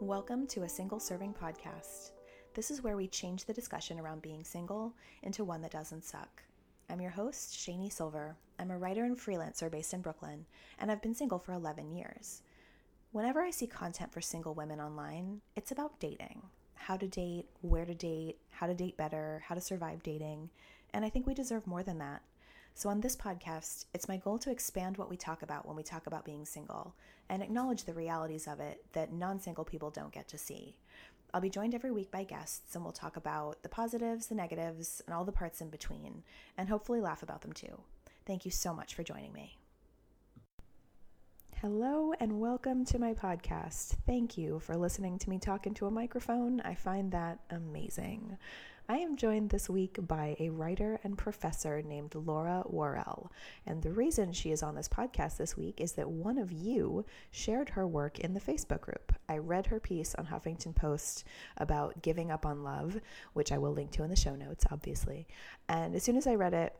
Welcome to a single serving podcast. This is where we change the discussion around being single into one that doesn't suck. I'm your host, Shani Silver. I'm a writer and freelancer based in Brooklyn, and I've been single for 11 years. Whenever I see content for single women online, it's about dating how to date, where to date, how to date better, how to survive dating, and I think we deserve more than that. So, on this podcast, it's my goal to expand what we talk about when we talk about being single and acknowledge the realities of it that non single people don't get to see. I'll be joined every week by guests, and we'll talk about the positives, the negatives, and all the parts in between, and hopefully laugh about them too. Thank you so much for joining me. Hello and welcome to my podcast. Thank you for listening to me talk into a microphone. I find that amazing. I am joined this week by a writer and professor named Laura Warrell. And the reason she is on this podcast this week is that one of you shared her work in the Facebook group. I read her piece on Huffington Post about giving up on love, which I will link to in the show notes, obviously. And as soon as I read it,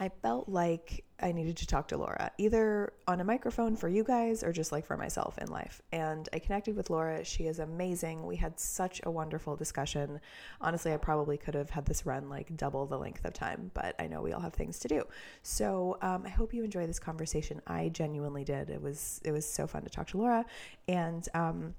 I felt like I needed to talk to Laura, either on a microphone for you guys or just like for myself in life. And I connected with Laura. She is amazing. We had such a wonderful discussion. Honestly, I probably could have had this run like double the length of time, but I know we all have things to do. So um, I hope you enjoy this conversation. I genuinely did. It was it was so fun to talk to Laura, and um,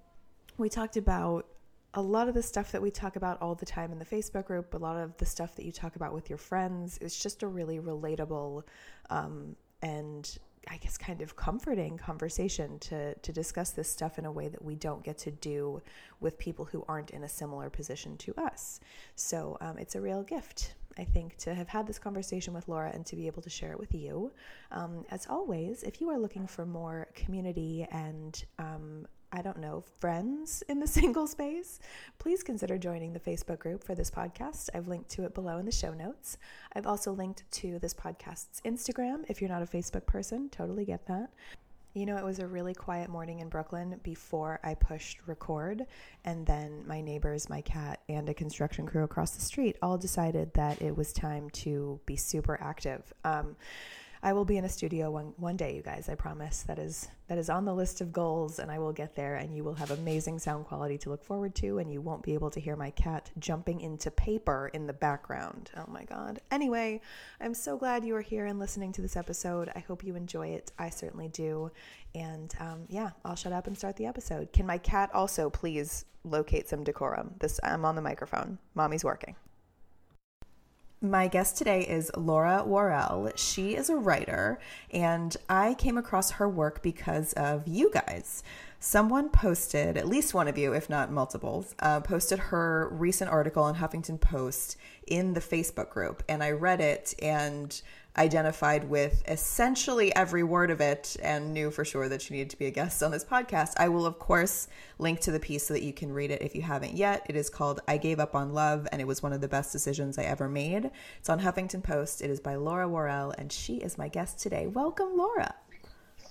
we talked about a lot of the stuff that we talk about all the time in the Facebook group, a lot of the stuff that you talk about with your friends, is just a really relatable um, and I guess kind of comforting conversation to to discuss this stuff in a way that we don't get to do with people who aren't in a similar position to us. So um, it's a real gift, I think, to have had this conversation with Laura and to be able to share it with you. Um, as always, if you are looking for more community and um, I don't know, friends in the single space, please consider joining the Facebook group for this podcast. I've linked to it below in the show notes. I've also linked to this podcast's Instagram. If you're not a Facebook person, totally get that. You know, it was a really quiet morning in Brooklyn before I pushed record, and then my neighbors, my cat, and a construction crew across the street all decided that it was time to be super active. Um, I will be in a studio one one day, you guys. I promise. That is that is on the list of goals, and I will get there. And you will have amazing sound quality to look forward to, and you won't be able to hear my cat jumping into paper in the background. Oh my god. Anyway, I'm so glad you are here and listening to this episode. I hope you enjoy it. I certainly do. And um, yeah, I'll shut up and start the episode. Can my cat also please locate some decorum? This I'm on the microphone. Mommy's working. My guest today is Laura Warrell. She is a writer, and I came across her work because of you guys. Someone posted, at least one of you, if not multiples, uh, posted her recent article on Huffington Post in the Facebook group, and I read it and identified with essentially every word of it and knew for sure that she needed to be a guest on this podcast. I will, of course, link to the piece so that you can read it if you haven't yet. It is called I Gave Up on Love, and it was one of the best decisions I ever made. It's on Huffington Post. It is by Laura Warrell, and she is my guest today. Welcome, Laura.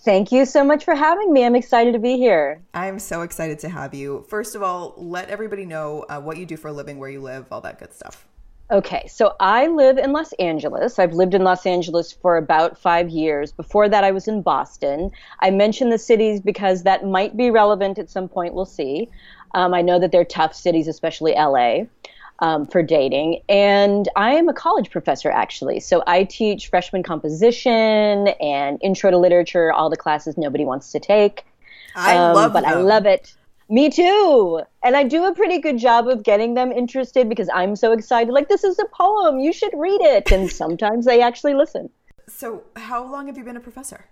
Thank you so much for having me. I'm excited to be here. I'm so excited to have you. First of all, let everybody know uh, what you do for a living, where you live, all that good stuff. Okay, so I live in Los Angeles. I've lived in Los Angeles for about five years. Before that, I was in Boston. I mention the cities because that might be relevant at some point. We'll see. Um, I know that they're tough cities, especially LA, um, for dating. And I am a college professor, actually. So I teach freshman composition and intro to literature, all the classes nobody wants to take. I um, love But them. I love it. Me too. And I do a pretty good job of getting them interested because I'm so excited. Like, this is a poem. You should read it. And sometimes they actually listen. So, how long have you been a professor?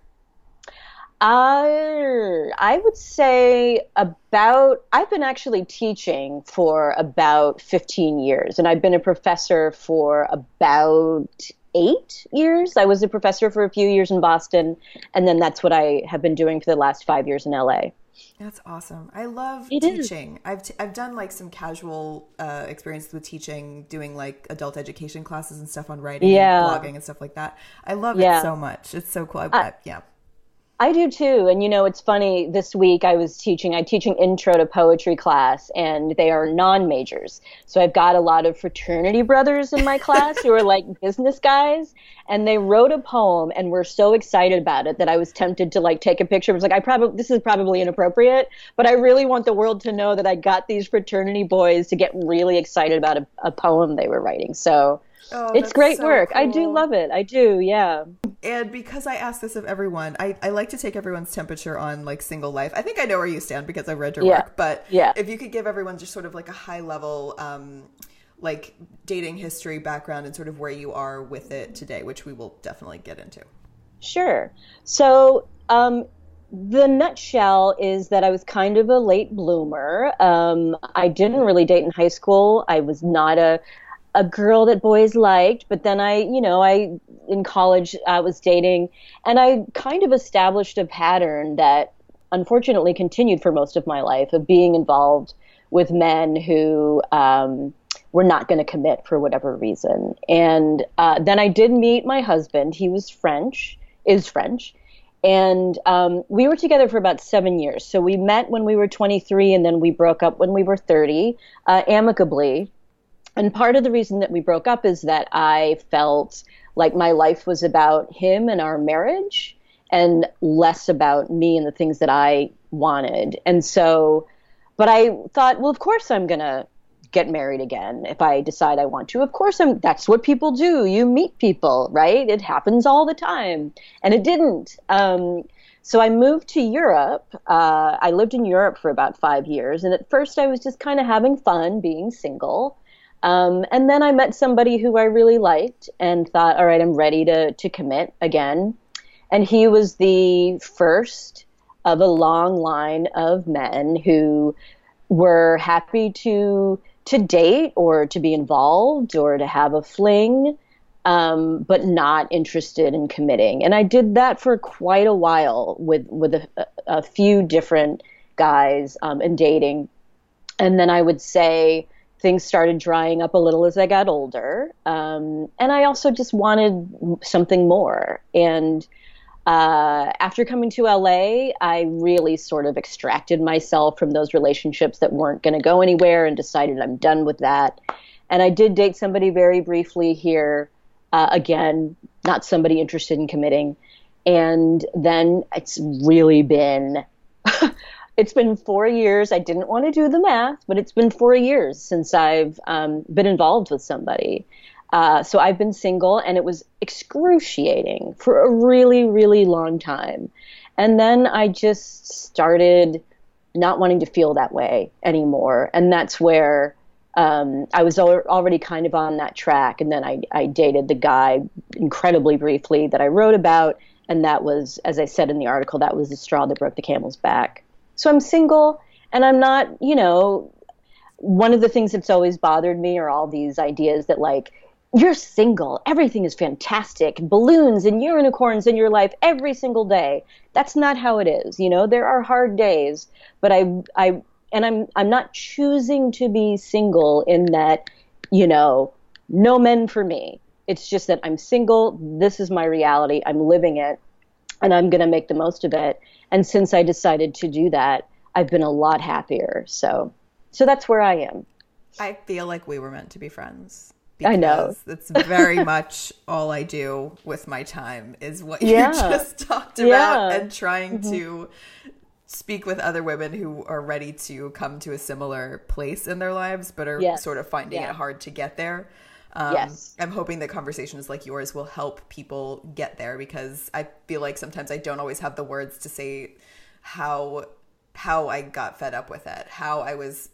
Uh, I would say about, I've been actually teaching for about 15 years, and I've been a professor for about eight years. I was a professor for a few years in Boston, and then that's what I have been doing for the last five years in LA. That's awesome. I love it teaching. Is. I've t- I've done like some casual uh, experiences with teaching, doing like adult education classes and stuff on writing, yeah. and blogging and stuff like that. I love yeah. it so much. It's so cool. I, I, yeah. I do too. And you know, it's funny. This week I was teaching, I teach an intro to poetry class, and they are non majors. So I've got a lot of fraternity brothers in my class who are like business guys. And they wrote a poem and were so excited about it that I was tempted to like take a picture. I was like, I probably, this is probably inappropriate, but I really want the world to know that I got these fraternity boys to get really excited about a, a poem they were writing. So, Oh, it's great so work. Cool. I do love it. I do, yeah. And because I ask this of everyone, I, I like to take everyone's temperature on like single life. I think I know where you stand because I've read your yeah. work, but yeah. if you could give everyone just sort of like a high level um, like dating history background and sort of where you are with it today, which we will definitely get into. Sure. So, um, the nutshell is that I was kind of a late bloomer. Um, I didn't really date in high school. I was not a a girl that boys liked, but then I, you know, I in college I was dating, and I kind of established a pattern that unfortunately continued for most of my life of being involved with men who um, were not going to commit for whatever reason. And uh, then I did meet my husband. He was French, is French. And um, we were together for about seven years. So we met when we were 23, and then we broke up when we were 30, uh, amicably and part of the reason that we broke up is that I felt like my life was about him and our marriage and less about me and the things that I wanted. And so, but I thought, well, of course I'm going to get married again if I decide I want to. Of course I'm that's what people do. You meet people, right? It happens all the time. And it didn't. Um, so I moved to Europe. Uh, I lived in Europe for about five years. And at first I was just kind of having fun being single. Um, and then I met somebody who I really liked and thought, all right, I'm ready to, to commit again. And he was the first of a long line of men who were happy to to date or to be involved or to have a fling, um, but not interested in committing. And I did that for quite a while with with a, a few different guys um, and dating. And then I would say, things started drying up a little as I got older. Um, and I also just wanted something more. And uh, after coming to LA, I really sort of extracted myself from those relationships that weren't going to go anywhere and decided I'm done with that. And I did date somebody very briefly here. Uh, again, not somebody interested in committing. And then it's really been it's been four years. I didn't want to do the math, but it's been four years since I've um, been involved with somebody. Uh, so I've been single, and it was excruciating for a really, really long time. And then I just started not wanting to feel that way anymore. And that's where um, I was al- already kind of on that track. And then I, I dated the guy incredibly briefly that I wrote about. And that was, as I said in the article, that was the straw that broke the camel's back. So I'm single and I'm not, you know, one of the things that's always bothered me are all these ideas that like you're single, everything is fantastic, balloons and unicorns in your life every single day. That's not how it is. You know, there are hard days, but I I and I'm I'm not choosing to be single in that, you know, no men for me. It's just that I'm single, this is my reality, I'm living it, and I'm going to make the most of it. And since I decided to do that, I've been a lot happier. So, so that's where I am. I feel like we were meant to be friends. I know. That's very much all I do with my time is what yeah. you just talked about yeah. and trying mm-hmm. to speak with other women who are ready to come to a similar place in their lives but are yes. sort of finding yeah. it hard to get there. Um, yes. I'm hoping that conversations like yours will help people get there because I feel like sometimes I don't always have the words to say how how I got fed up with it, how I was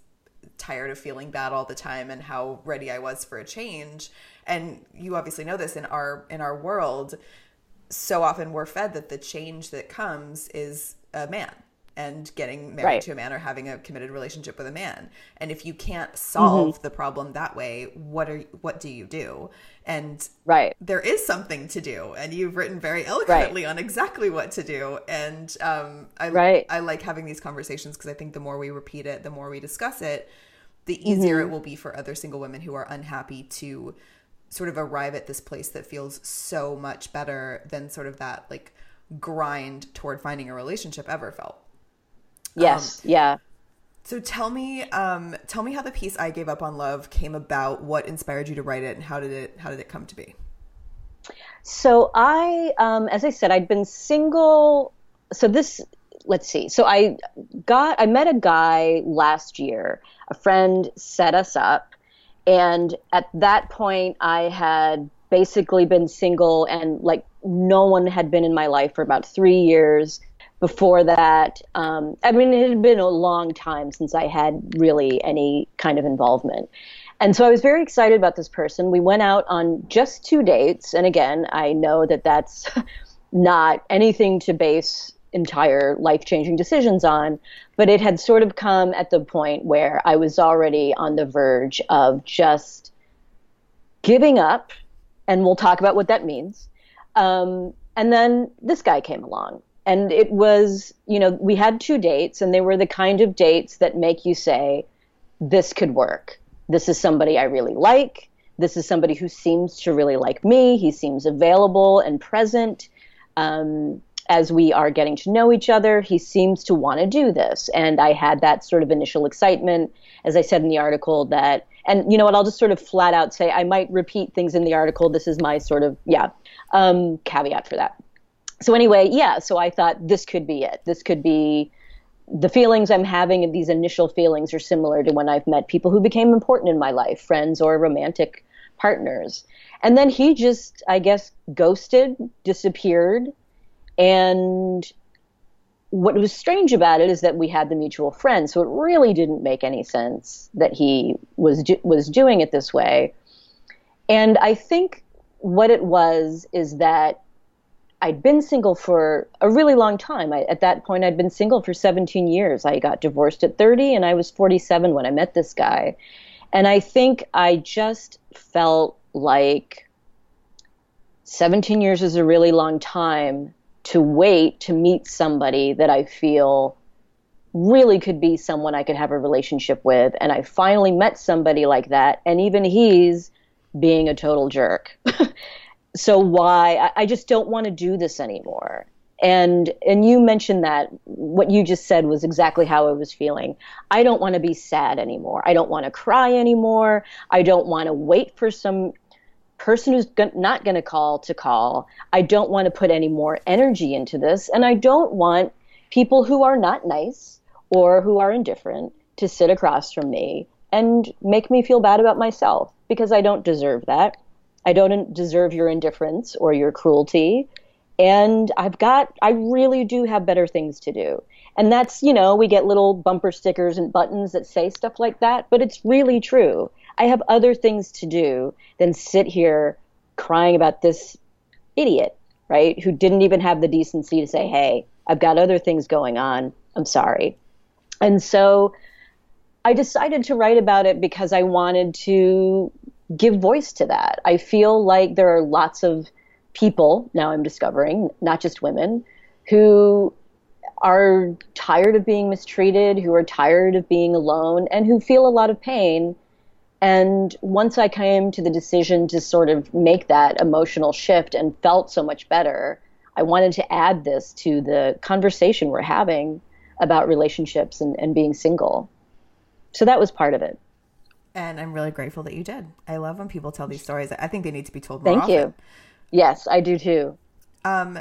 tired of feeling bad all the time and how ready I was for a change. And you obviously know this in our in our world, so often we're fed that the change that comes is a man and getting married right. to a man or having a committed relationship with a man. And if you can't solve mm-hmm. the problem that way, what are what do you do? And right. there is something to do, and you've written very eloquently right. on exactly what to do. And um, I right. I like having these conversations because I think the more we repeat it, the more we discuss it, the easier mm-hmm. it will be for other single women who are unhappy to sort of arrive at this place that feels so much better than sort of that like grind toward finding a relationship ever felt. Yes. Um, yeah. So tell me, um, tell me how the piece "I Gave Up on Love" came about. What inspired you to write it, and how did it how did it come to be? So I, um, as I said, I'd been single. So this, let's see. So I got, I met a guy last year. A friend set us up, and at that point, I had basically been single, and like no one had been in my life for about three years before that, um, I mean, it had been a long time since I had really any kind of involvement. And so I was very excited about this person. We went out on just two dates. And again, I know that that's not anything to base entire life changing decisions on, but it had sort of come at the point where I was already on the verge of just giving up. And we'll talk about what that means. Um, and then this guy came along and it was you know we had two dates and they were the kind of dates that make you say this could work. This is somebody i really like. This is somebody who seems to really like me. He seems available and present um, as we are getting to know each other. He seems to want to do this. And i had that sort of initial excitement as i said in the article that and you know what i'll just sort of flat out say i might repeat things in the article. This is my sort of yeah um, caveat for that so anyway, yeah, so I thought this could be it. This could be the feelings I'm having and these initial feelings are similar to when I've met people who became important in my life, friends or romantic partners. And then he just, I guess, ghosted, disappeared. And what was strange about it is that we had the mutual friend, so it really didn't make any sense that he was do- was doing it this way. And I think what it was is that I'd been single for a really long time. I, at that point, I'd been single for 17 years. I got divorced at 30, and I was 47 when I met this guy. And I think I just felt like 17 years is a really long time to wait to meet somebody that I feel really could be someone I could have a relationship with. And I finally met somebody like that, and even he's being a total jerk. so why I, I just don't want to do this anymore and and you mentioned that what you just said was exactly how I was feeling. I don't want to be sad anymore. I don't want to cry anymore. I don't want to wait for some person who's not going to call to call. I don't want to put any more energy into this and I don't want people who are not nice or who are indifferent to sit across from me and make me feel bad about myself because I don't deserve that. I don't deserve your indifference or your cruelty. And I've got, I really do have better things to do. And that's, you know, we get little bumper stickers and buttons that say stuff like that, but it's really true. I have other things to do than sit here crying about this idiot, right? Who didn't even have the decency to say, hey, I've got other things going on. I'm sorry. And so I decided to write about it because I wanted to give voice to that. I feel like there are lots of people now I'm discovering, not just women, who are tired of being mistreated, who are tired of being alone, and who feel a lot of pain. And once I came to the decision to sort of make that emotional shift and felt so much better, I wanted to add this to the conversation we're having about relationships and, and being single. So that was part of it. And I'm really grateful that you did. I love when people tell these stories. I think they need to be told more Thank often. you. Yes, I do too. Um,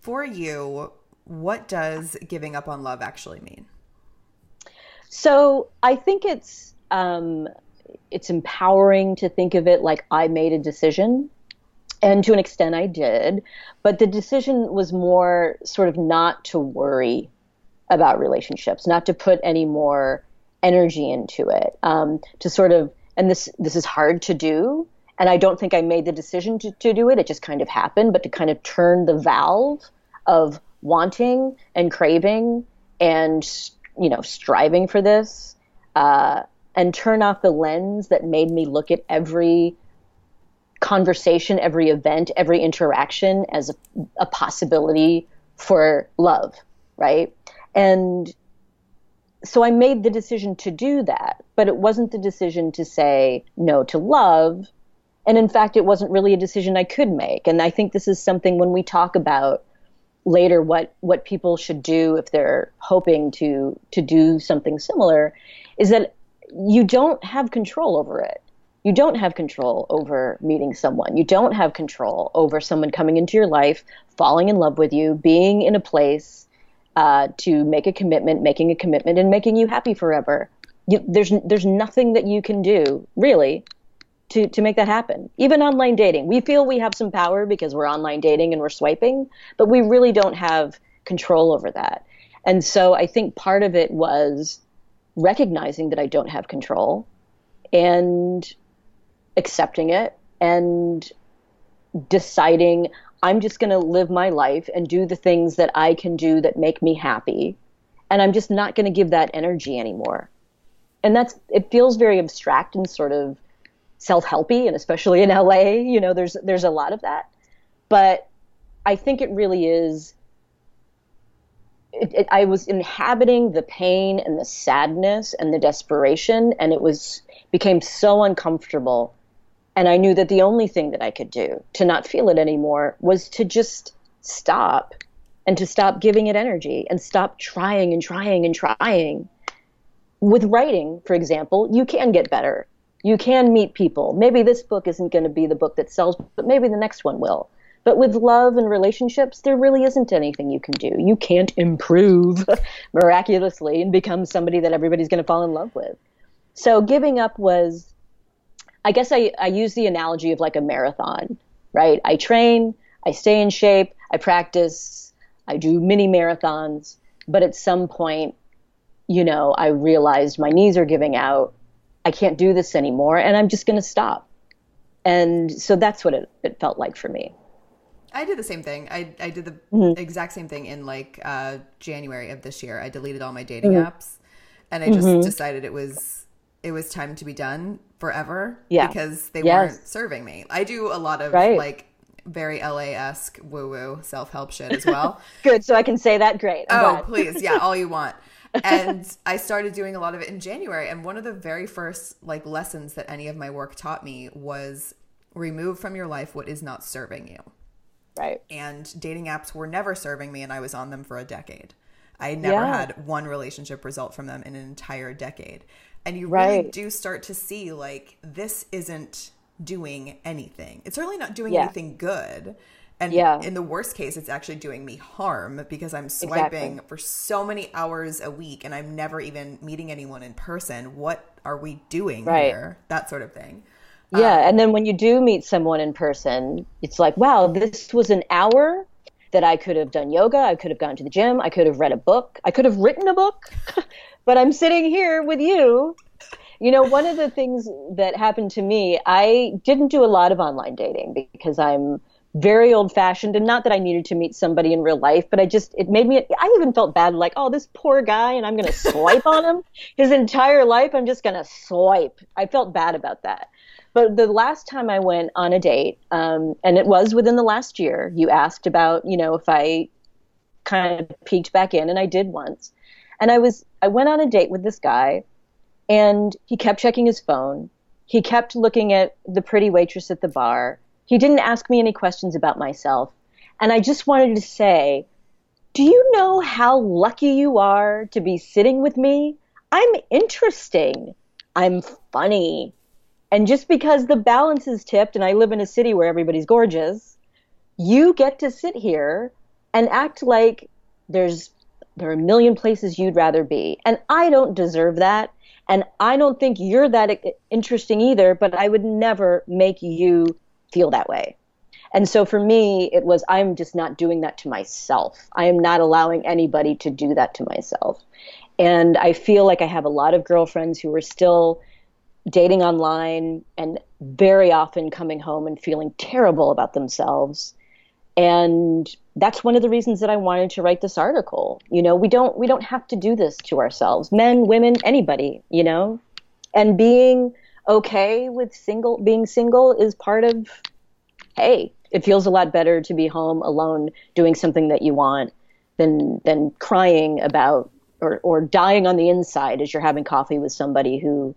for you, what does giving up on love actually mean? So I think it's um, it's empowering to think of it like I made a decision, and to an extent I did, but the decision was more sort of not to worry about relationships, not to put any more energy into it um, to sort of and this this is hard to do and i don't think i made the decision to, to do it. It just kind of happened but to kind of turn the valve of wanting and craving and you know striving for this uh, and turn off the lens that made me look at every conversation every event every interaction as a, a possibility for love right? And so I made the decision to do that, but it wasn't the decision to say no to love. And in fact, it wasn't really a decision I could make. And I think this is something when we talk about later what what people should do if they're hoping to to do something similar is that you don't have control over it you don't have control over meeting someone. You don't have control over someone coming into your life, falling in love with you, being in a place uh, to make a commitment, making a commitment, and making you happy forever. You, there's there's nothing that you can do really to to make that happen. Even online dating, we feel we have some power because we're online dating and we're swiping, but we really don't have control over that. And so I think part of it was recognizing that I don't have control and accepting it and deciding I'm just going to live my life and do the things that I can do that make me happy. And I'm just not going to give that energy anymore. And that's, it feels very abstract and sort of self-helpy. And especially in LA, you know, there's, there's a lot of that. But I think it really is, it, it, I was inhabiting the pain and the sadness and the desperation. And it was, became so uncomfortable and I knew that the only thing that I could do to not feel it anymore was to just stop and to stop giving it energy and stop trying and trying and trying. With writing, for example, you can get better. You can meet people. Maybe this book isn't going to be the book that sells, but maybe the next one will. But with love and relationships, there really isn't anything you can do. You can't improve miraculously and become somebody that everybody's going to fall in love with. So giving up was I guess I, I use the analogy of like a marathon, right? I train, I stay in shape, I practice, I do mini marathons, but at some point, you know, I realized my knees are giving out. I can't do this anymore, and I'm just going to stop. And so that's what it, it felt like for me. I did the same thing. I, I did the mm-hmm. exact same thing in like uh, January of this year. I deleted all my dating mm-hmm. apps and I just mm-hmm. decided it was it was time to be done forever yeah. because they yes. weren't serving me. I do a lot of right. like very LA esque woo woo self help shit as well. Good, so I can say that. Great. I'm oh, please, yeah, all you want. and I started doing a lot of it in January. And one of the very first like lessons that any of my work taught me was remove from your life what is not serving you. Right. And dating apps were never serving me, and I was on them for a decade. I never yeah. had one relationship result from them in an entire decade and you really do start to see like this isn't doing anything. It's certainly not doing yeah. anything good. And yeah. in the worst case, it's actually doing me harm because I'm swiping exactly. for so many hours a week and I'm never even meeting anyone in person. What are we doing right. here? That sort of thing. Yeah. Um, and then when you do meet someone in person, it's like, wow, this was an hour that I could have done yoga. I could have gone to the gym. I could have read a book. I could have written a book. but I'm sitting here with you. You know, one of the things that happened to me, I didn't do a lot of online dating because I'm very old fashioned and not that I needed to meet somebody in real life, but I just, it made me, I even felt bad like, oh, this poor guy and I'm going to swipe on him his entire life. I'm just going to swipe. I felt bad about that. But the last time I went on a date, um, and it was within the last year, you asked about, you know, if I kind of peeked back in, and I did once. And I was I went on a date with this guy and he kept checking his phone. He kept looking at the pretty waitress at the bar. He didn't ask me any questions about myself. And I just wanted to say, do you know how lucky you are to be sitting with me? I'm interesting. I'm funny. And just because the balance is tipped and I live in a city where everybody's gorgeous, you get to sit here and act like there's there are a million places you'd rather be. And I don't deserve that. And I don't think you're that interesting either, but I would never make you feel that way. And so for me, it was I'm just not doing that to myself. I am not allowing anybody to do that to myself. And I feel like I have a lot of girlfriends who are still dating online and very often coming home and feeling terrible about themselves and that's one of the reasons that I wanted to write this article. You know, we don't we don't have to do this to ourselves. Men, women, anybody, you know. And being okay with single being single is part of hey, it feels a lot better to be home alone doing something that you want than than crying about or or dying on the inside as you're having coffee with somebody who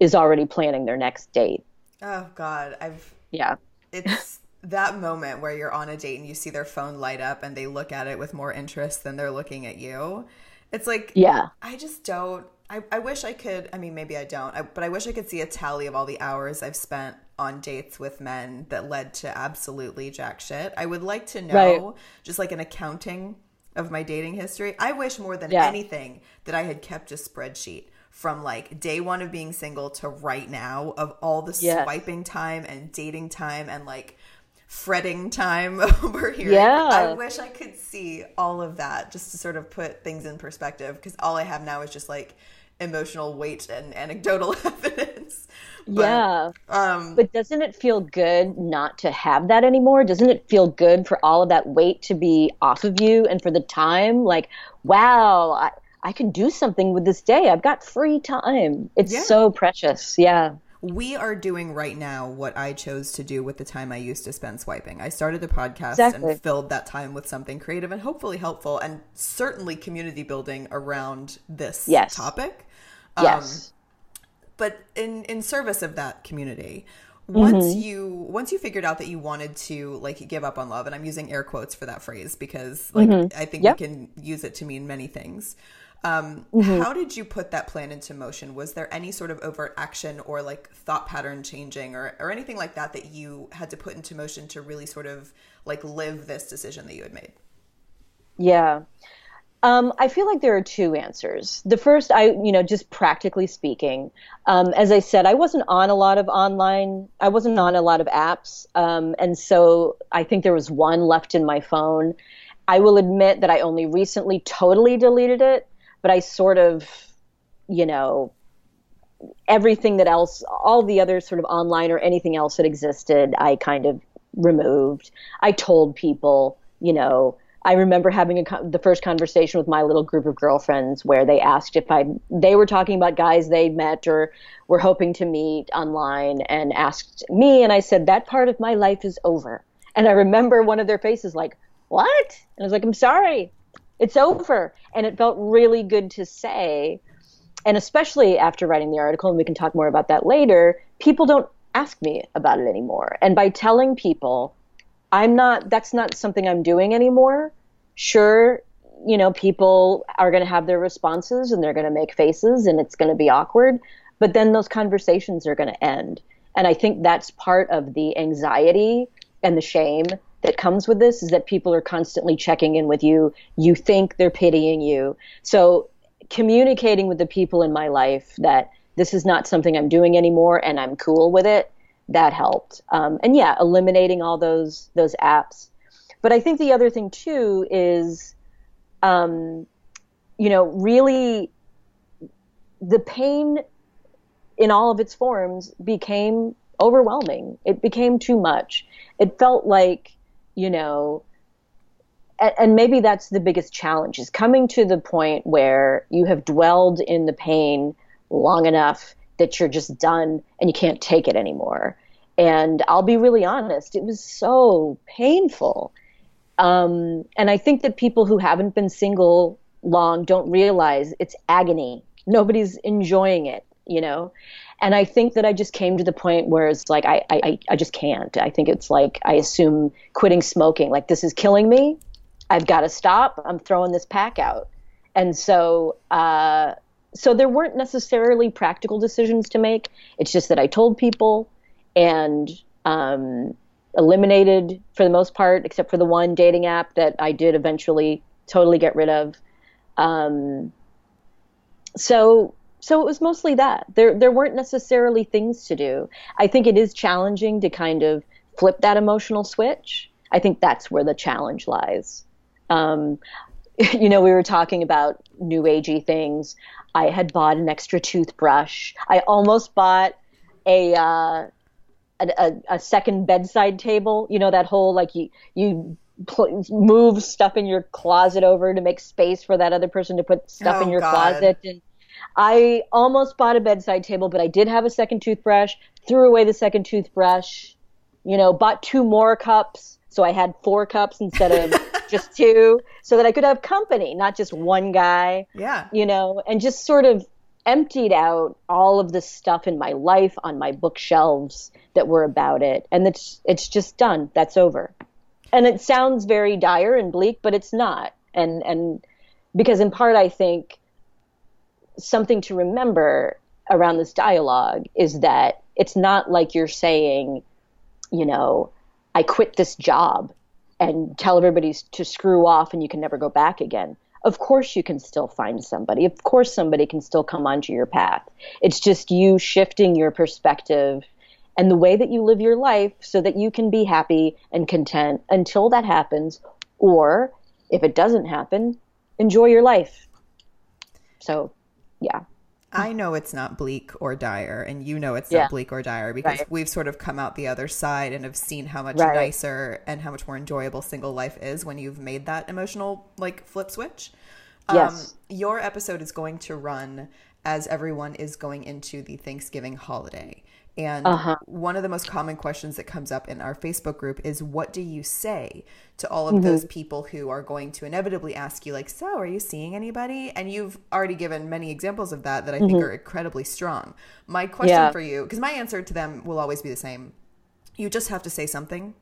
is already planning their next date. Oh god, I've Yeah. It's that moment where you're on a date and you see their phone light up and they look at it with more interest than they're looking at you. It's like, yeah, I just don't. I, I wish I could. I mean, maybe I don't, I, but I wish I could see a tally of all the hours I've spent on dates with men that led to absolutely jack shit. I would like to know, right. just like an accounting of my dating history. I wish more than yeah. anything that I had kept a spreadsheet from like day one of being single to right now of all the yes. swiping time and dating time and like fretting time over here. Yeah. I wish I could see all of that just to sort of put things in perspective because all I have now is just like emotional weight and anecdotal evidence. But, yeah. Um, but doesn't it feel good not to have that anymore? Doesn't it feel good for all of that weight to be off of you and for the time? Like, wow, I, I can do something with this day. I've got free time. It's yeah. so precious. Yeah we are doing right now what I chose to do with the time I used to spend swiping. I started a podcast exactly. and filled that time with something creative and hopefully helpful and certainly community building around this yes. topic. Yes. Um, but in in service of that community, once mm-hmm. you once you figured out that you wanted to like give up on love and i'm using air quotes for that phrase because like mm-hmm. i think yep. you can use it to mean many things um, mm-hmm. How did you put that plan into motion? Was there any sort of overt action or like thought pattern changing or, or anything like that that you had to put into motion to really sort of like live this decision that you had made? Yeah. Um, I feel like there are two answers. The first, I, you know, just practically speaking, um, as I said, I wasn't on a lot of online, I wasn't on a lot of apps. Um, and so I think there was one left in my phone. I will admit that I only recently totally deleted it but I sort of, you know, everything that else, all the other sort of online or anything else that existed, I kind of removed. I told people, you know, I remember having a, the first conversation with my little group of girlfriends where they asked if I, they were talking about guys they met or were hoping to meet online and asked me, and I said, that part of my life is over. And I remember one of their faces like, what? And I was like, I'm sorry it's over. And it felt really good to say. And especially after writing the article, and we can talk more about that later, people don't ask me about it anymore. And by telling people, I'm not, that's not something I'm doing anymore, sure, you know, people are going to have their responses and they're going to make faces and it's going to be awkward. But then those conversations are going to end. And I think that's part of the anxiety and the shame that comes with this is that people are constantly checking in with you. You think they're pitying you. So communicating with the people in my life that this is not something I'm doing anymore and I'm cool with it, that helped. Um, and yeah, eliminating all those those apps. But I think the other thing too is, um, you know, really the pain in all of its forms became overwhelming. It became too much. It felt like you know, and, and maybe that's the biggest challenge is coming to the point where you have dwelled in the pain long enough that you're just done and you can't take it anymore. And I'll be really honest, it was so painful. Um, and I think that people who haven't been single long don't realize it's agony. Nobody's enjoying it, you know? and I think that I just came to the point where it's like I, I I just can't. I think it's like I assume quitting smoking, like this is killing me. I've got to stop. I'm throwing this pack out, and so uh, so there weren't necessarily practical decisions to make. It's just that I told people and um, eliminated for the most part, except for the one dating app that I did eventually totally get rid of. Um, so so it was mostly that. There there weren't necessarily things to do. I think it is challenging to kind of flip that emotional switch. I think that's where the challenge lies. Um, you know, we were talking about new agey things. I had bought an extra toothbrush. I almost bought a uh, a, a, second bedside table. You know that whole like you you pl- move stuff in your closet over to make space for that other person to put stuff oh, in your God. closet and I almost bought a bedside table, but I did have a second toothbrush, threw away the second toothbrush, you know, bought two more cups. So I had four cups instead of just two so that I could have company, not just one guy. Yeah. You know, and just sort of, emptied out all of the stuff in my life on my bookshelves that were about it and it's it's just done that's over and it sounds very dire and bleak but it's not and and because in part i think something to remember around this dialogue is that it's not like you're saying you know i quit this job and tell everybody to screw off and you can never go back again of course you can still find somebody. Of course somebody can still come onto your path. It's just you shifting your perspective and the way that you live your life so that you can be happy and content until that happens. Or if it doesn't happen, enjoy your life. So, yeah. I know it's not bleak or dire, and you know it's yeah. not bleak or dire because right. we've sort of come out the other side and have seen how much right. nicer and how much more enjoyable single life is when you've made that emotional like flip switch. Yes. Um, your episode is going to run as everyone is going into the Thanksgiving holiday. And uh-huh. one of the most common questions that comes up in our Facebook group is what do you say to all of mm-hmm. those people who are going to inevitably ask you, like, so are you seeing anybody? And you've already given many examples of that that I mm-hmm. think are incredibly strong. My question yeah. for you, because my answer to them will always be the same you just have to say something.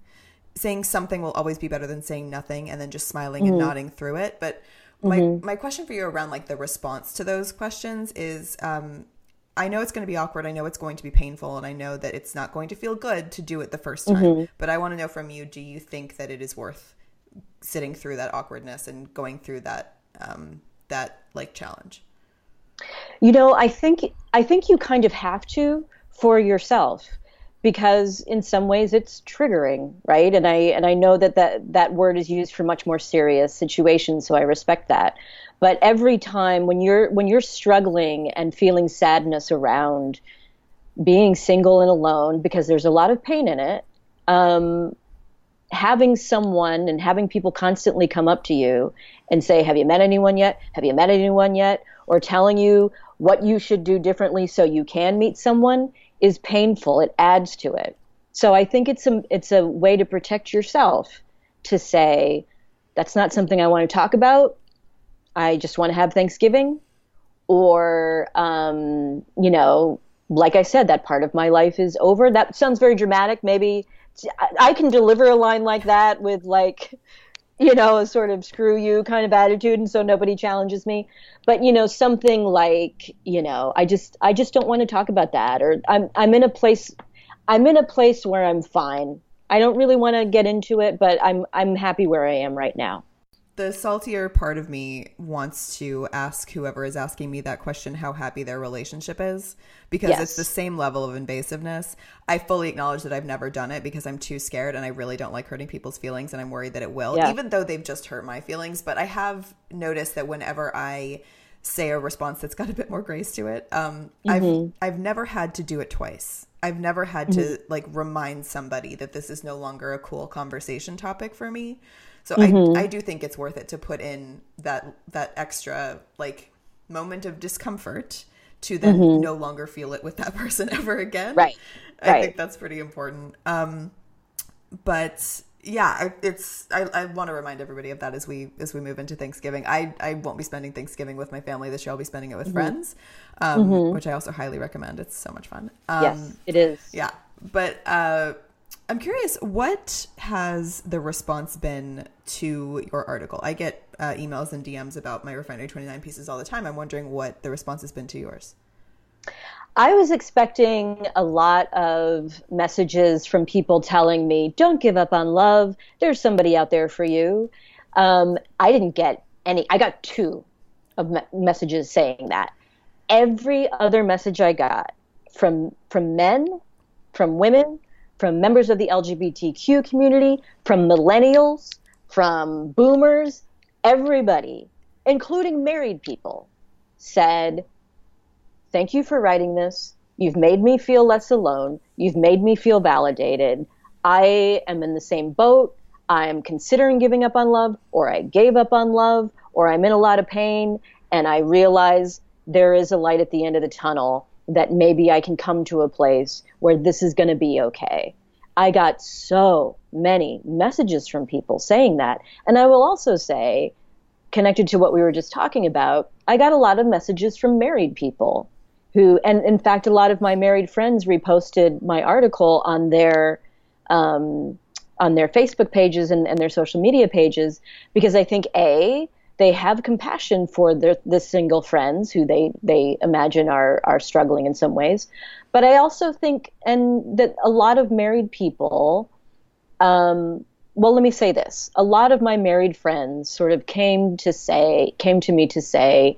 Saying something will always be better than saying nothing and then just smiling mm-hmm. and nodding through it. But my, mm-hmm. my question for you around like the response to those questions is um, I know it's going to be awkward. I know it's going to be painful. And I know that it's not going to feel good to do it the first time. Mm-hmm. But I want to know from you do you think that it is worth sitting through that awkwardness and going through that, um, that like challenge? You know, I think I think you kind of have to for yourself because in some ways it's triggering, right? And I and I know that that that word is used for much more serious situations, so I respect that but every time when you're when you're struggling and feeling sadness around being single and alone because there's a lot of pain in it um, having someone and having people constantly come up to you and say have you met anyone yet? Have you met anyone yet? or telling you what you should do differently so you can meet someone is painful. It adds to it. So i think it's a it's a way to protect yourself to say that's not something i want to talk about I just want to have Thanksgiving, or um, you know, like I said, that part of my life is over. That sounds very dramatic. Maybe I can deliver a line like that with like, you know, a sort of screw you kind of attitude, and so nobody challenges me. But you know, something like, you know, I just I just don't want to talk about that, or I'm I'm in a place I'm in a place where I'm fine. I don't really want to get into it, but I'm I'm happy where I am right now the saltier part of me wants to ask whoever is asking me that question how happy their relationship is because yes. it's the same level of invasiveness. I fully acknowledge that I've never done it because I'm too scared and I really don't like hurting people's feelings and I'm worried that it will, yeah. even though they've just hurt my feelings. But I have noticed that whenever I say a response that's got a bit more grace to it, um, mm-hmm. I've I've never had to do it twice. I've never had mm-hmm. to like remind somebody that this is no longer a cool conversation topic for me. So mm-hmm. I I do think it's worth it to put in that that extra like moment of discomfort to then mm-hmm. no longer feel it with that person ever again. Right. I right. think that's pretty important. Um, but yeah, it's I, I want to remind everybody of that as we as we move into Thanksgiving. I I won't be spending Thanksgiving with my family this year. I'll be spending it with mm-hmm. friends, um, mm-hmm. which I also highly recommend. It's so much fun. Um, yes, it is. Yeah, but uh, I'm curious, what has the response been to your article? I get uh, emails and DMs about my Refinery 29 pieces all the time. I'm wondering what the response has been to yours. I was expecting a lot of messages from people telling me, don't give up on love. There's somebody out there for you. Um, I didn't get any, I got two of me- messages saying that. Every other message I got from, from men, from women, from members of the LGBTQ community, from millennials, from boomers, everybody, including married people, said, Thank you for writing this. You've made me feel less alone. You've made me feel validated. I am in the same boat. I am considering giving up on love, or I gave up on love, or I'm in a lot of pain, and I realize there is a light at the end of the tunnel that maybe I can come to a place where this is going to be okay. I got so many messages from people saying that. And I will also say, connected to what we were just talking about, I got a lot of messages from married people who, and in fact, a lot of my married friends reposted my article on their um, on their Facebook pages and, and their social media pages because I think a they have compassion for their the single friends who they they imagine are are struggling in some ways, but I also think and that a lot of married people. Um, well, let me say this: a lot of my married friends sort of came to say came to me to say,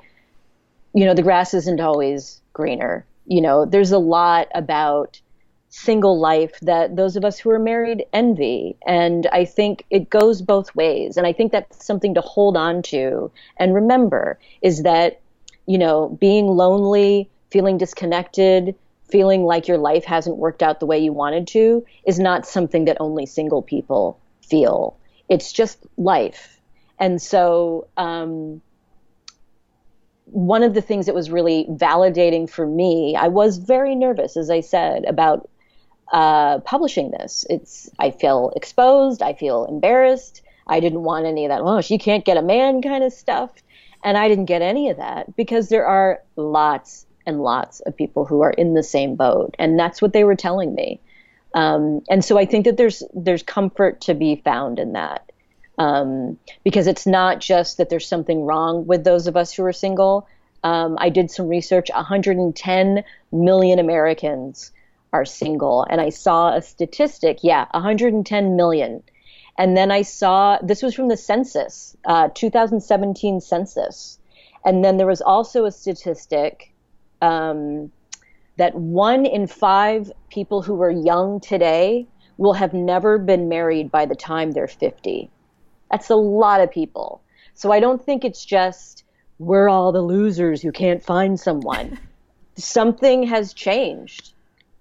you know, the grass isn't always greener. You know, there's a lot about single life that those of us who are married envy. And I think it goes both ways. And I think that's something to hold on to and remember is that, you know, being lonely, feeling disconnected, feeling like your life hasn't worked out the way you wanted to is not something that only single people feel. It's just life. And so, um, one of the things that was really validating for me, I was very nervous, as I said, about uh, publishing this. It's I feel exposed. I feel embarrassed. I didn't want any of that. Oh, she can't get a man kind of stuff, and I didn't get any of that because there are lots and lots of people who are in the same boat, and that's what they were telling me. Um, and so I think that there's there's comfort to be found in that um, because it's not just that there's something wrong with those of us who are single. Um, I did some research. 110 million Americans are single. And I saw a statistic, yeah, 110 million. And then I saw this was from the census, uh, 2017 census. And then there was also a statistic um, that one in five people who are young today will have never been married by the time they're 50. That's a lot of people. So I don't think it's just we're all the losers who can't find someone. Something has changed.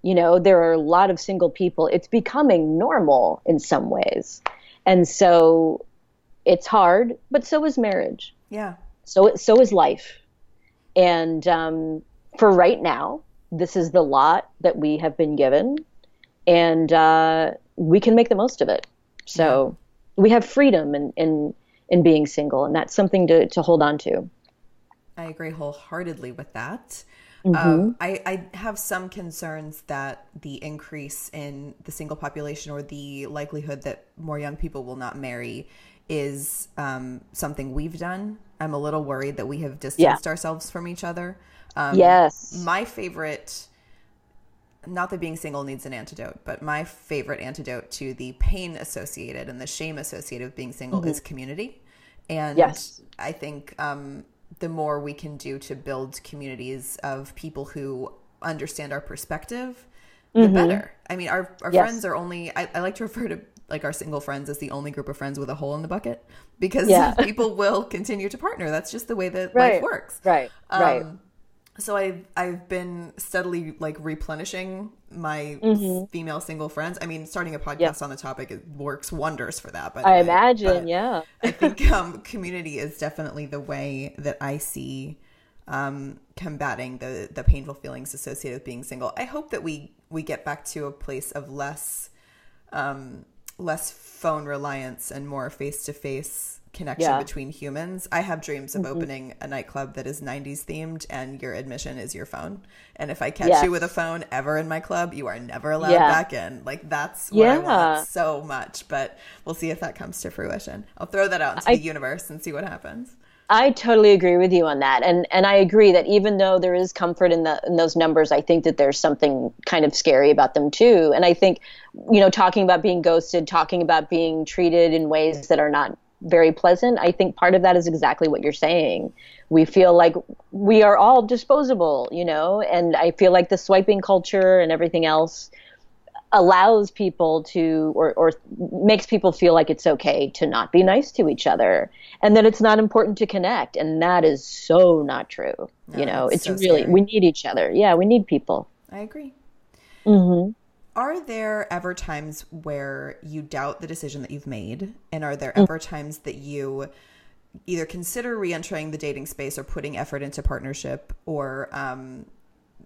You know there are a lot of single people. It's becoming normal in some ways. And so it's hard but so is marriage. Yeah. So so is life. And um, for right now this is the lot that we have been given. And uh, we can make the most of it. So. We have freedom in, in in being single and that's something to, to hold on to i agree wholeheartedly with that um, mm-hmm. Um, I, I have some concerns that the increase in the single population or the likelihood that more young people will not marry is um, something we've done. I'm a little worried that we have distanced yeah. ourselves from each other. Um, yes. My favorite, not that being single needs an antidote, but my favorite antidote to the pain associated and the shame associated with being single mm-hmm. is community. And yes. I think um, the more we can do to build communities of people who understand our perspective, the mm-hmm. better. I mean, our, our yes. friends are only, I, I, like to refer to like our single friends as the only group of friends with a hole in the bucket because yeah. people will continue to partner. That's just the way that right. life works. Right. Um, right so I've I've been steadily like replenishing my mm-hmm. female single friends. I mean, starting a podcast yep. on the topic it works wonders for that. But I imagine, but yeah. I think um, community is definitely the way that I see um, combating the the painful feelings associated with being single. I hope that we we get back to a place of less um, less phone reliance and more face to face connection yeah. between humans. I have dreams of mm-hmm. opening a nightclub that is 90s themed and your admission is your phone. And if I catch yes. you with a phone ever in my club, you are never allowed yeah. back in. Like that's what yeah. I want so much, but we'll see if that comes to fruition. I'll throw that out into I, the universe and see what happens. I totally agree with you on that. And and I agree that even though there is comfort in the in those numbers, I think that there's something kind of scary about them too. And I think, you know, talking about being ghosted, talking about being treated in ways that are not very pleasant. I think part of that is exactly what you're saying. We feel like we are all disposable, you know, and I feel like the swiping culture and everything else allows people to or, or makes people feel like it's okay to not be nice to each other and that it's not important to connect and that is so not true no, you know it's so really scary. we need each other yeah we need people i agree mm-hmm. Are there ever times where you doubt the decision that you've made? And are there mm. ever times that you either consider re-entering the dating space or putting effort into partnership or um,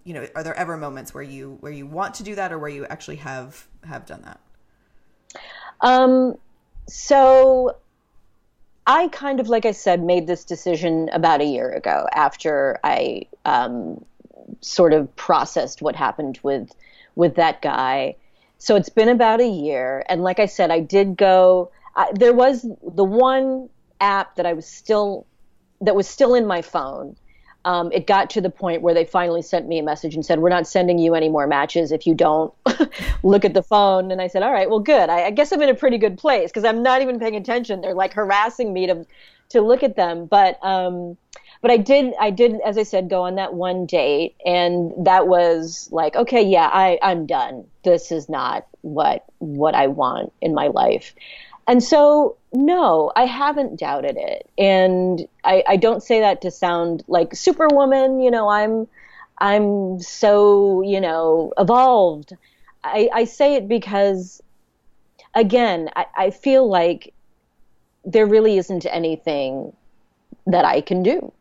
you know are there ever moments where you where you want to do that or where you actually have have done that um so i kind of like i said made this decision about a year ago after i um sort of processed what happened with with that guy. So it's been about a year, and like I said, I did go. I, there was the one app that I was still that was still in my phone. Um, it got to the point where they finally sent me a message and said, "We're not sending you any more matches if you don't look at the phone." And I said, "All right, well, good. I, I guess I'm in a pretty good place because I'm not even paying attention. They're like harassing me to to look at them." But um, but I did I did as I said go on that one date, and that was like, okay, yeah, I I'm done. This is not what what I want in my life. And so, no, I haven't doubted it. And I, I don't say that to sound like superwoman, you know, I'm, I'm so, you know, evolved. I, I say it because, again, I, I feel like there really isn't anything that I can do.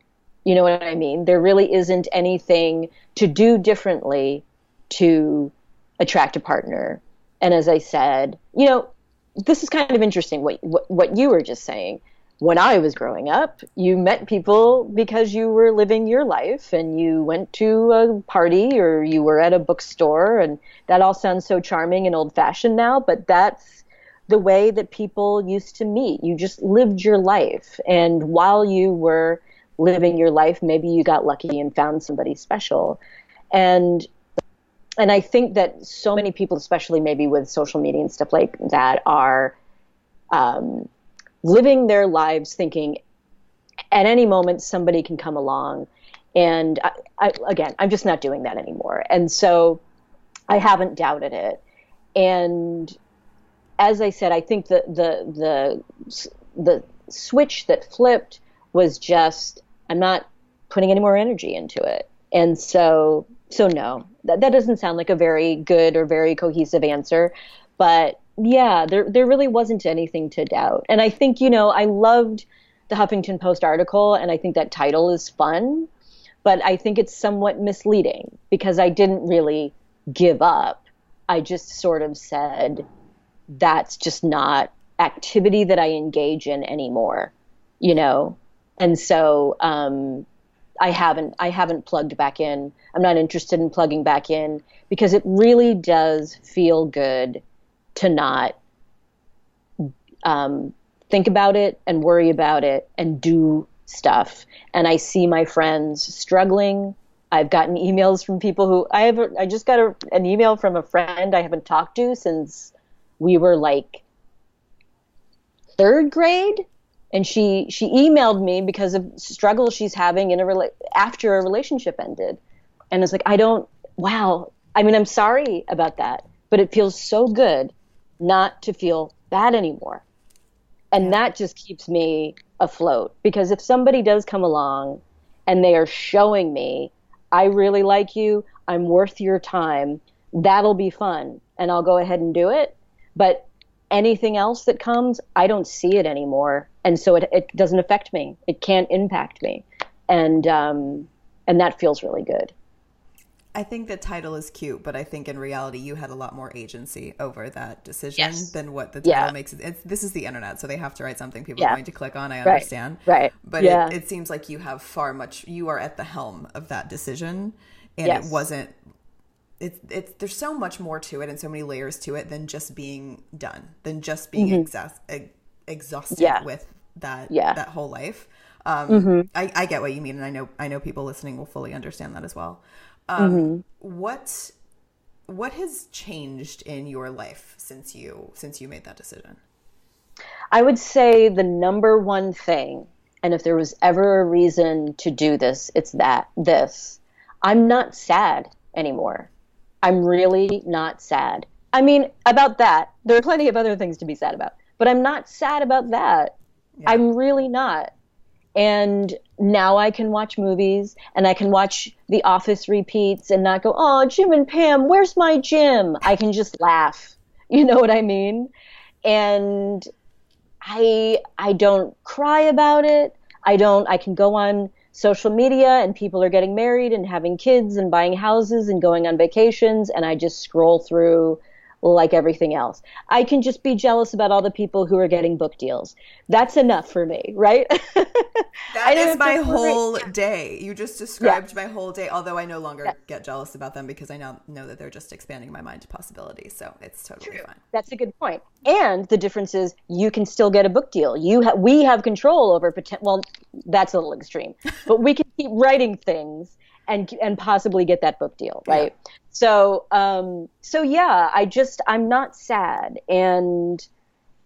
You know what I mean? There really isn't anything to do differently to attract a partner. And as I said, you know, this is kind of interesting what, what, what you were just saying. When I was growing up, you met people because you were living your life and you went to a party or you were at a bookstore and that all sounds so charming and old fashioned now, but that's the way that people used to meet. You just lived your life and while you were living your life, maybe you got lucky and found somebody special. And and I think that so many people, especially maybe with social media and stuff like that, are um, living their lives thinking at any moment somebody can come along. And I, I, again, I'm just not doing that anymore. And so I haven't doubted it. And as I said, I think the the the the switch that flipped was just I'm not putting any more energy into it. And so so no, that, that doesn't sound like a very good or very cohesive answer, but yeah, there there really wasn't anything to doubt. And I think, you know, I loved the Huffington Post article and I think that title is fun, but I think it's somewhat misleading because I didn't really give up. I just sort of said that's just not activity that I engage in anymore, you know. And so um, I haven't I haven't plugged back in. I'm not interested in plugging back in because it really does feel good to not um, think about it and worry about it and do stuff. And I see my friends struggling. I've gotten emails from people who I have. I just got a, an email from a friend I haven't talked to since we were like third grade and she she emailed me because of struggles she's having in a rela- after a relationship ended. And it's like i don't wow. I mean i'm sorry about that but it feels so good not to feel bad anymore. And that just keeps me afloat. Because if somebody does come along and they are showing me i really like you i'm worth your time that'll be fun and i'll go ahead and do it. But anything else that comes, I don't see it anymore, and so it it doesn't affect me. It can't impact me, and um, and that feels really good. I think the title is cute, but I think in reality you had a lot more agency over that decision yes. than what the title yeah. makes it. It's, this is the internet, so they have to write something people yeah. are going to click on. I understand, right? right. But yeah. it, it, seems like you have far much. You are at the helm of that decision, and yes. it wasn't it's it's there's so much more to it and so many layers to it than just being done than just being mm-hmm. exhaust, exhausted yeah. with that yeah. that whole life um, mm-hmm. I, I get what you mean and i know i know people listening will fully understand that as well um, mm-hmm. what what has changed in your life since you since you made that decision i would say the number one thing and if there was ever a reason to do this it's that this i'm not sad anymore I'm really not sad. I mean, about that, there are plenty of other things to be sad about, but I'm not sad about that. Yeah. I'm really not. And now I can watch movies and I can watch The Office repeats and not go, oh, Jim and Pam, where's my Jim? I can just laugh. You know what I mean? And I I don't cry about it. I don't I can go on social media and people are getting married and having kids and buying houses and going on vacations. And I just scroll through like everything else. I can just be jealous about all the people who are getting book deals. That's enough for me, right? that is my whole day. You just described yeah. my whole day, although I no longer yeah. get jealous about them because I now know that they're just expanding my mind to possibilities. So it's totally True. fine. That's a good point. And the difference is you can still get a book deal. You ha- we have control over potential. Well, that's a little extreme, but we can keep writing things and and possibly get that book deal, right? Yeah. So um, so yeah, I just I'm not sad and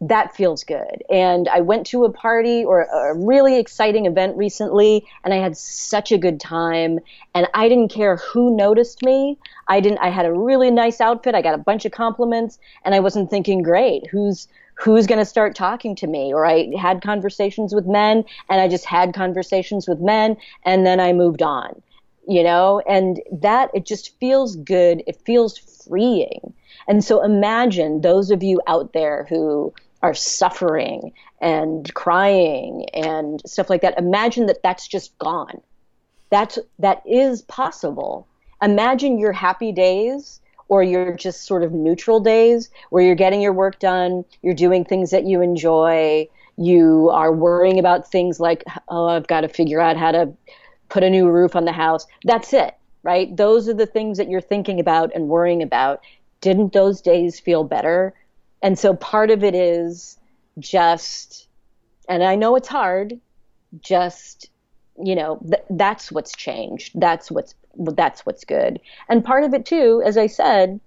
that feels good. And I went to a party or a really exciting event recently and I had such a good time and I didn't care who noticed me. I didn't I had a really nice outfit. I got a bunch of compliments and I wasn't thinking, "Great, who's who's going to start talking to me?" Or I had conversations with men and I just had conversations with men and then I moved on you know, and that it just feels good. It feels freeing. And so imagine those of you out there who are suffering and crying and stuff like that. Imagine that that's just gone. That's that is possible. Imagine your happy days or your just sort of neutral days where you're getting your work done, you're doing things that you enjoy, you are worrying about things like, oh, I've got to figure out how to put a new roof on the house. That's it, right? Those are the things that you're thinking about and worrying about. Didn't those days feel better? And so part of it is just, and I know it's hard, just, you know, th- that's what's changed. That's what's, that's what's good. And part of it too, as I said,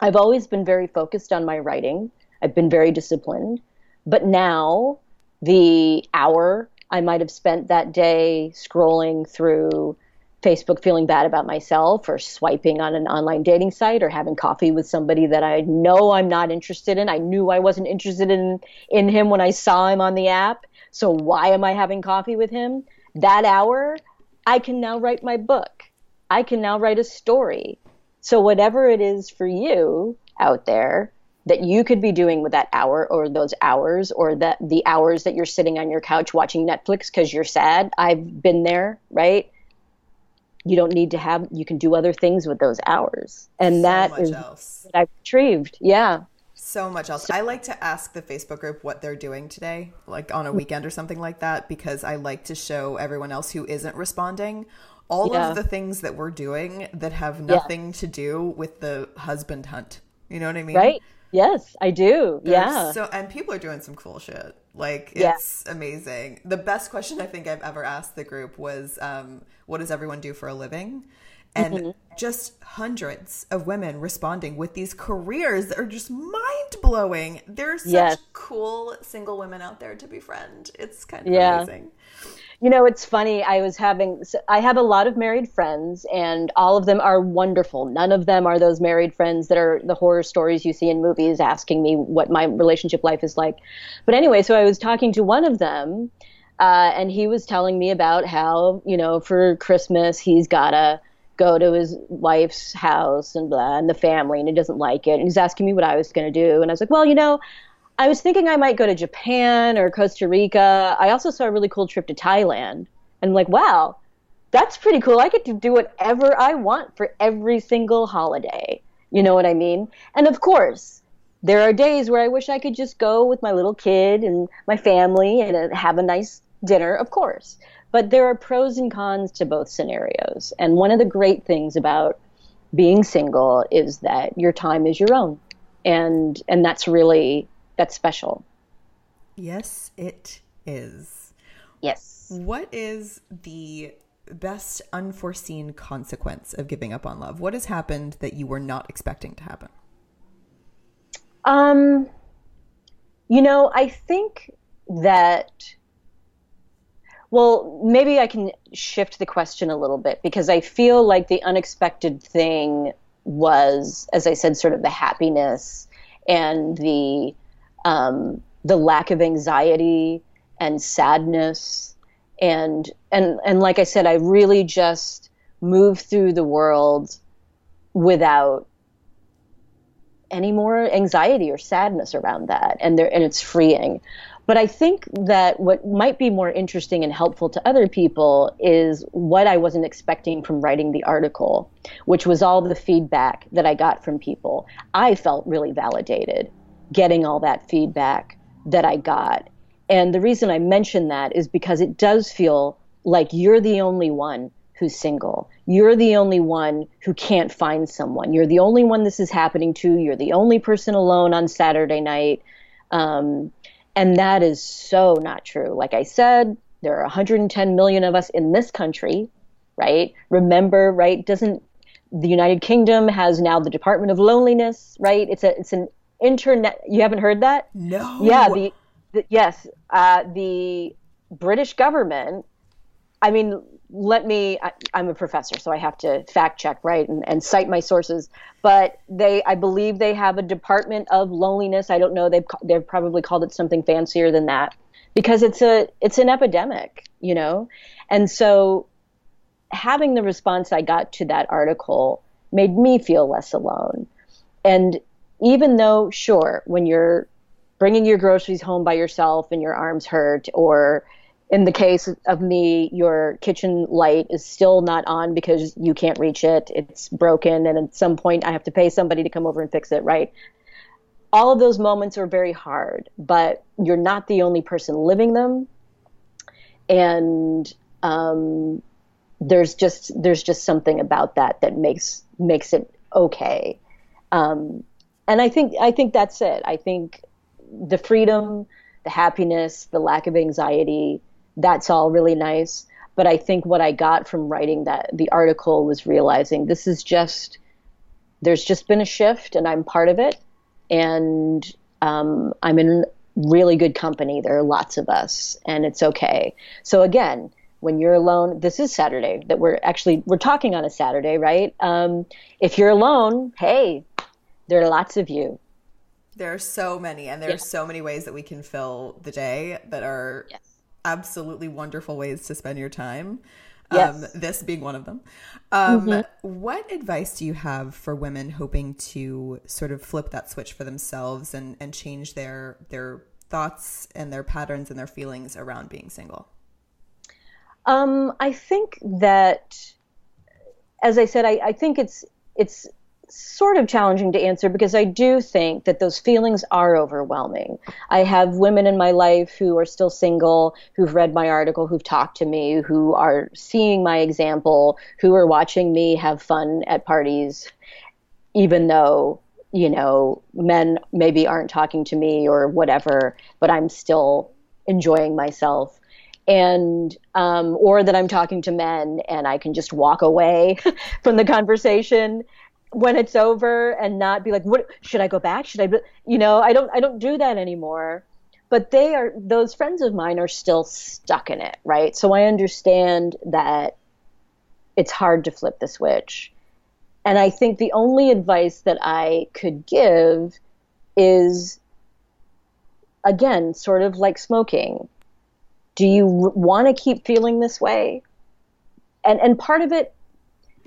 I've always been very focused on my writing. I've been very disciplined. But now the hour I might have spent that day scrolling through Facebook feeling bad about myself or swiping on an online dating site or having coffee with somebody that I know I'm not interested in. I knew I wasn't interested in in him when I saw him on the app. So why am I having coffee with him? That hour, I can now write my book. I can now write a story. So whatever it is for you out there, that you could be doing with that hour or those hours or that the hours that you're sitting on your couch watching Netflix because you're sad. I've been there, right? You don't need to have, you can do other things with those hours. And so that is else. what I've retrieved. Yeah. So much else. I like to ask the Facebook group what they're doing today, like on a mm-hmm. weekend or something like that, because I like to show everyone else who isn't responding all yeah. of the things that we're doing that have nothing yeah. to do with the husband hunt. You know what I mean? Right. Yes, I do. There's yeah. So and people are doing some cool shit. Like it's yeah. amazing. The best question I think I've ever asked the group was, um, "What does everyone do for a living?" And mm-hmm. just hundreds of women responding with these careers that are just mind blowing. There's such yes. cool single women out there to befriend. It's kind of yeah. amazing. You know, it's funny. I was having, I have a lot of married friends, and all of them are wonderful. None of them are those married friends that are the horror stories you see in movies asking me what my relationship life is like. But anyway, so I was talking to one of them, uh, and he was telling me about how, you know, for Christmas, he's got to go to his wife's house and blah, and the family, and he doesn't like it. And he's asking me what I was going to do. And I was like, well, you know, I was thinking I might go to Japan or Costa Rica. I also saw a really cool trip to Thailand. And I'm like, wow, that's pretty cool. I get to do whatever I want for every single holiday. You know what I mean? And of course, there are days where I wish I could just go with my little kid and my family and uh, have a nice dinner, of course. But there are pros and cons to both scenarios. And one of the great things about being single is that your time is your own. And and that's really that's special. Yes, it is. Yes. What is the best unforeseen consequence of giving up on love? What has happened that you were not expecting to happen? Um, you know, I think that. Well, maybe I can shift the question a little bit because I feel like the unexpected thing was, as I said, sort of the happiness and the um, the lack of anxiety and sadness. And and and like I said, I really just move through the world without any more anxiety or sadness around that. And there and it's freeing. But I think that what might be more interesting and helpful to other people is what I wasn't expecting from writing the article, which was all the feedback that I got from people. I felt really validated getting all that feedback that I got. And the reason I mention that is because it does feel like you're the only one who's single. You're the only one who can't find someone. You're the only one this is happening to. You're the only person alone on Saturday night. Um, and that is so not true. Like I said, there are 110 million of us in this country, right? Remember, right? Doesn't the United Kingdom has now the Department of Loneliness, right? It's a it's an internet. You haven't heard that? No. Yeah. The, the yes, uh, the British government. I mean, let me I, am a professor so i have to fact check right and, and cite my sources but they i believe they have a department of loneliness i don't know they've they've probably called it something fancier than that because it's a it's an epidemic you know and so having the response i got to that article made me feel less alone and even though sure when you're bringing your groceries home by yourself and your arms hurt or in the case of me, your kitchen light is still not on because you can't reach it. It's broken, and at some point, I have to pay somebody to come over and fix it, right? All of those moments are very hard, but you're not the only person living them. And um, there's just there's just something about that that makes makes it okay. Um, and I think I think that's it. I think the freedom, the happiness, the lack of anxiety that's all really nice. But I think what I got from writing that the article was realizing this is just there's just been a shift, and I'm part of it, and um, I'm in really good company. There are lots of us, and it's okay. So again, when you're alone, this is Saturday that we're actually we're talking on a Saturday, right? Um, if you're alone, hey, there are lots of you. There are so many, and there yeah. are so many ways that we can fill the day that are yes absolutely wonderful ways to spend your time. Yes. Um, this being one of them. Um, mm-hmm. What advice do you have for women hoping to sort of flip that switch for themselves and, and change their their thoughts and their patterns and their feelings around being single? Um, I think that, as I said, I, I think it's it's sort of challenging to answer because I do think that those feelings are overwhelming. I have women in my life who are still single, who've read my article, who've talked to me, who are seeing my example, who are watching me have fun at parties, even though, you know, men maybe aren't talking to me or whatever, but I'm still enjoying myself and um, or that I'm talking to men and I can just walk away from the conversation when it's over and not be like what should i go back? Should i you know i don't i don't do that anymore. But they are those friends of mine are still stuck in it right? So i understand that it's hard to flip the switch. And i think the only advice that i could give is again sort of like smoking. Do you want to keep feeling this way? And and part of it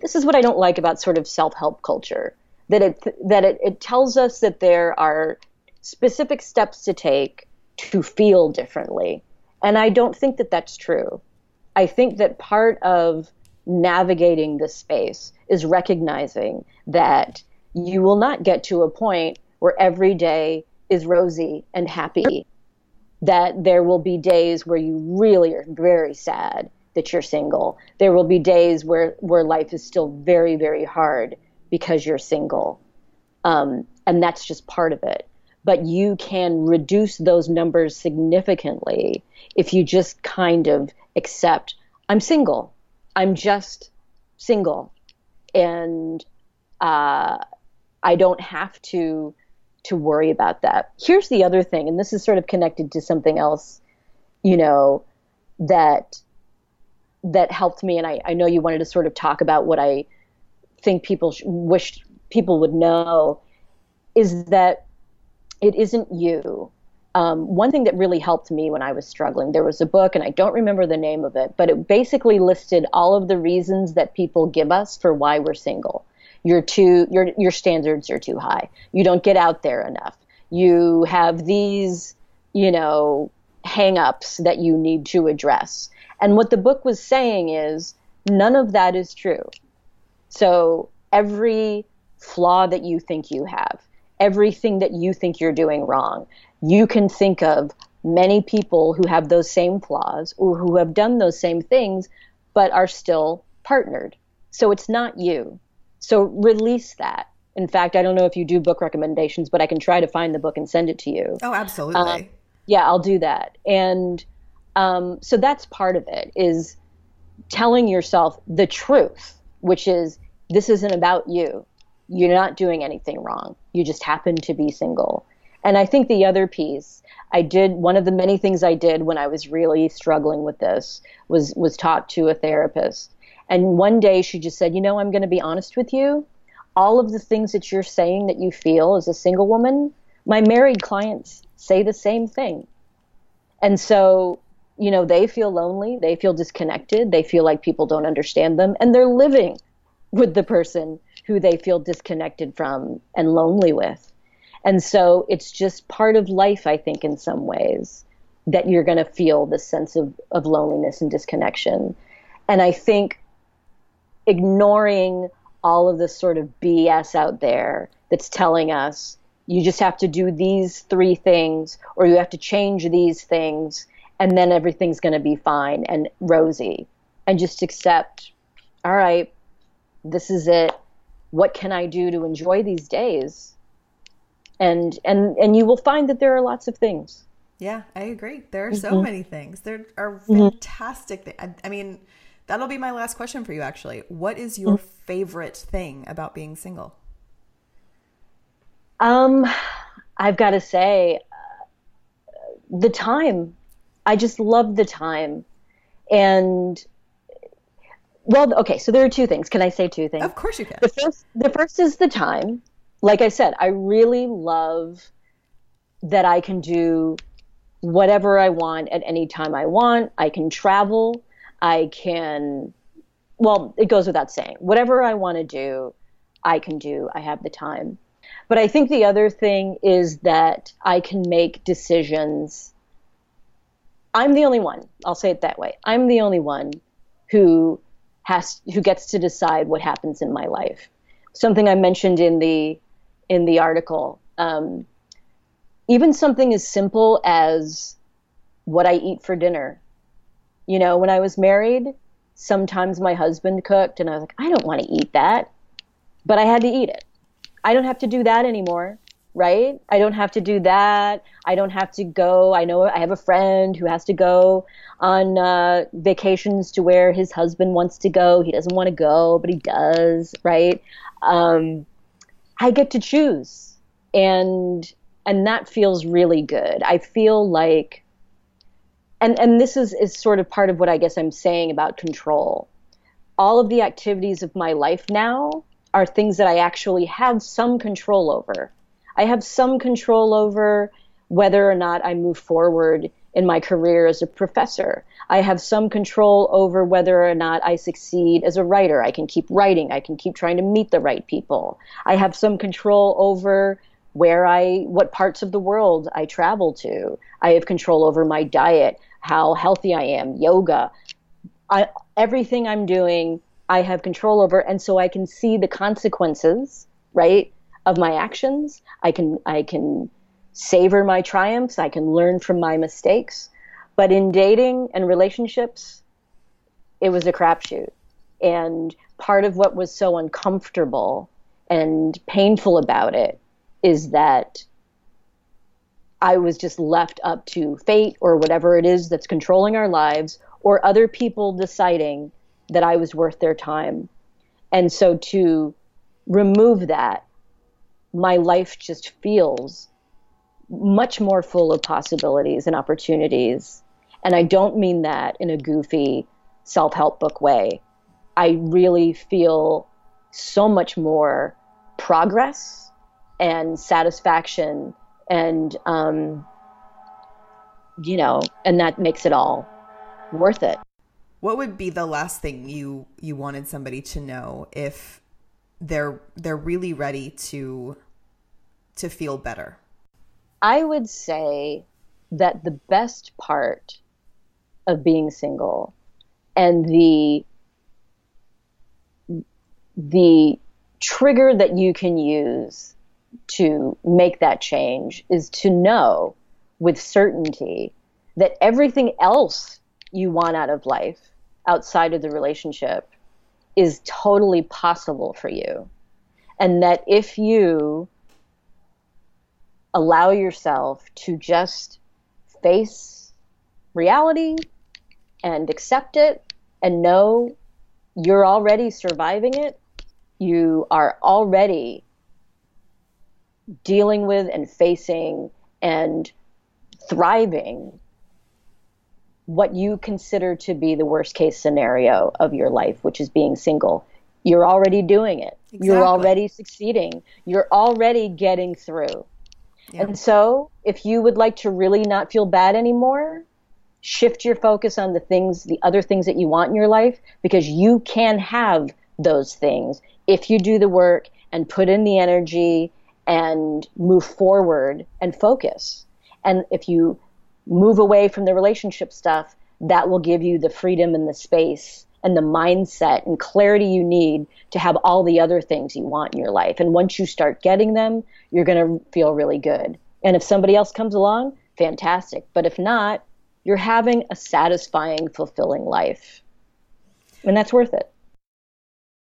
this is what I don't like about sort of self-help culture that it that it, it tells us that there are specific steps to take to feel differently and I don't think that that's true. I think that part of navigating this space is recognizing that you will not get to a point where every day is rosy and happy. That there will be days where you really are very sad that you're single. There will be days where where life is still very very hard because you're single, um, and that's just part of it. But you can reduce those numbers significantly if you just kind of accept I'm single. I'm just single, and uh, I don't have to to worry about that. Here's the other thing, and this is sort of connected to something else, you know, that that helped me. And I, I know you wanted to sort of talk about what I think people sh- wish people would know is that it isn't you. Um, one thing that really helped me when I was struggling, there was a book, and I don't remember the name of it, but it basically listed all of the reasons that people give us for why we're single. You're too, your your standards are too high. You don't get out there enough. You have these, you know, hangups that you need to address. And what the book was saying is none of that is true. So every flaw that you think you have, everything that you think you're doing wrong, you can think of many people who have those same flaws or who have done those same things but are still partnered. So it's not you. So release that. In fact, I don't know if you do book recommendations, but I can try to find the book and send it to you. Oh, absolutely. Uh, yeah, I'll do that. And um, so that's part of it is telling yourself the truth, which is this isn't about you. You're not doing anything wrong. You just happen to be single. And I think the other piece I did one of the many things I did when I was really struggling with this was was talk to a therapist. And one day she just said, "You know, I'm going to be honest with you. All of the things that you're saying that you feel as a single woman, my married clients say the same thing. And so, you know, they feel lonely, they feel disconnected, they feel like people don't understand them, and they're living with the person who they feel disconnected from and lonely with. And so it's just part of life, I think, in some ways, that you're going to feel this sense of, of loneliness and disconnection. And I think ignoring all of this sort of BS out there that's telling us you just have to do these three things or you have to change these things and then everything's going to be fine and rosy and just accept all right this is it what can i do to enjoy these days and and and you will find that there are lots of things yeah i agree there are so mm-hmm. many things there are mm-hmm. fantastic mm-hmm. I, I, mean that'll be my last question for you actually what is your mm-hmm. favorite thing about being single um, I've got to say, uh, the time. I just love the time, and well, okay. So there are two things. Can I say two things? Of course you can. The first, the first is the time. Like I said, I really love that I can do whatever I want at any time I want. I can travel. I can. Well, it goes without saying. Whatever I want to do, I can do. I have the time. But I think the other thing is that I can make decisions. I'm the only one. I'll say it that way. I'm the only one who has who gets to decide what happens in my life. Something I mentioned in the in the article. Um, even something as simple as what I eat for dinner. You know, when I was married, sometimes my husband cooked, and I was like, I don't want to eat that, but I had to eat it. I don't have to do that anymore, right? I don't have to do that. I don't have to go. I know I have a friend who has to go on uh, vacations to where his husband wants to go. He doesn't want to go, but he does, right? Um, I get to choose, and and that feels really good. I feel like, and and this is is sort of part of what I guess I'm saying about control. All of the activities of my life now are things that I actually have some control over. I have some control over whether or not I move forward in my career as a professor. I have some control over whether or not I succeed as a writer. I can keep writing. I can keep trying to meet the right people. I have some control over where I, what parts of the world I travel to. I have control over my diet, how healthy I am, yoga. I, everything I'm doing I have control over, and so I can see the consequences, right, of my actions. I can I can savor my triumphs. I can learn from my mistakes. But in dating and relationships, it was a crapshoot. And part of what was so uncomfortable and painful about it is that I was just left up to fate or whatever it is that's controlling our lives or other people deciding that I was worth their time. And so to remove that, my life just feels much more full of possibilities and opportunities. And I don't mean that in a goofy self help book way. I really feel so much more progress and satisfaction and, um, you know, and that makes it all worth it what would be the last thing you you wanted somebody to know if they're they're really ready to to feel better i would say that the best part of being single and the the trigger that you can use to make that change is to know with certainty that everything else you want out of life outside of the relationship is totally possible for you. And that if you allow yourself to just face reality and accept it and know you're already surviving it, you are already dealing with and facing and thriving what you consider to be the worst case scenario of your life, which is being single. You're already doing it. Exactly. You're already succeeding. You're already getting through. And so, if you would like to really not feel bad anymore, shift your focus on the things, the other things that you want in your life, because you can have those things if you do the work and put in the energy and move forward and focus. And if you move away from the relationship stuff, that will give you the freedom and the space and the mindset and clarity you need to have all the other things you want in your life. And once you start getting them, you're going to feel really good. And if somebody else comes along, fantastic. But if not, you're having a satisfying, fulfilling life. And that's worth it.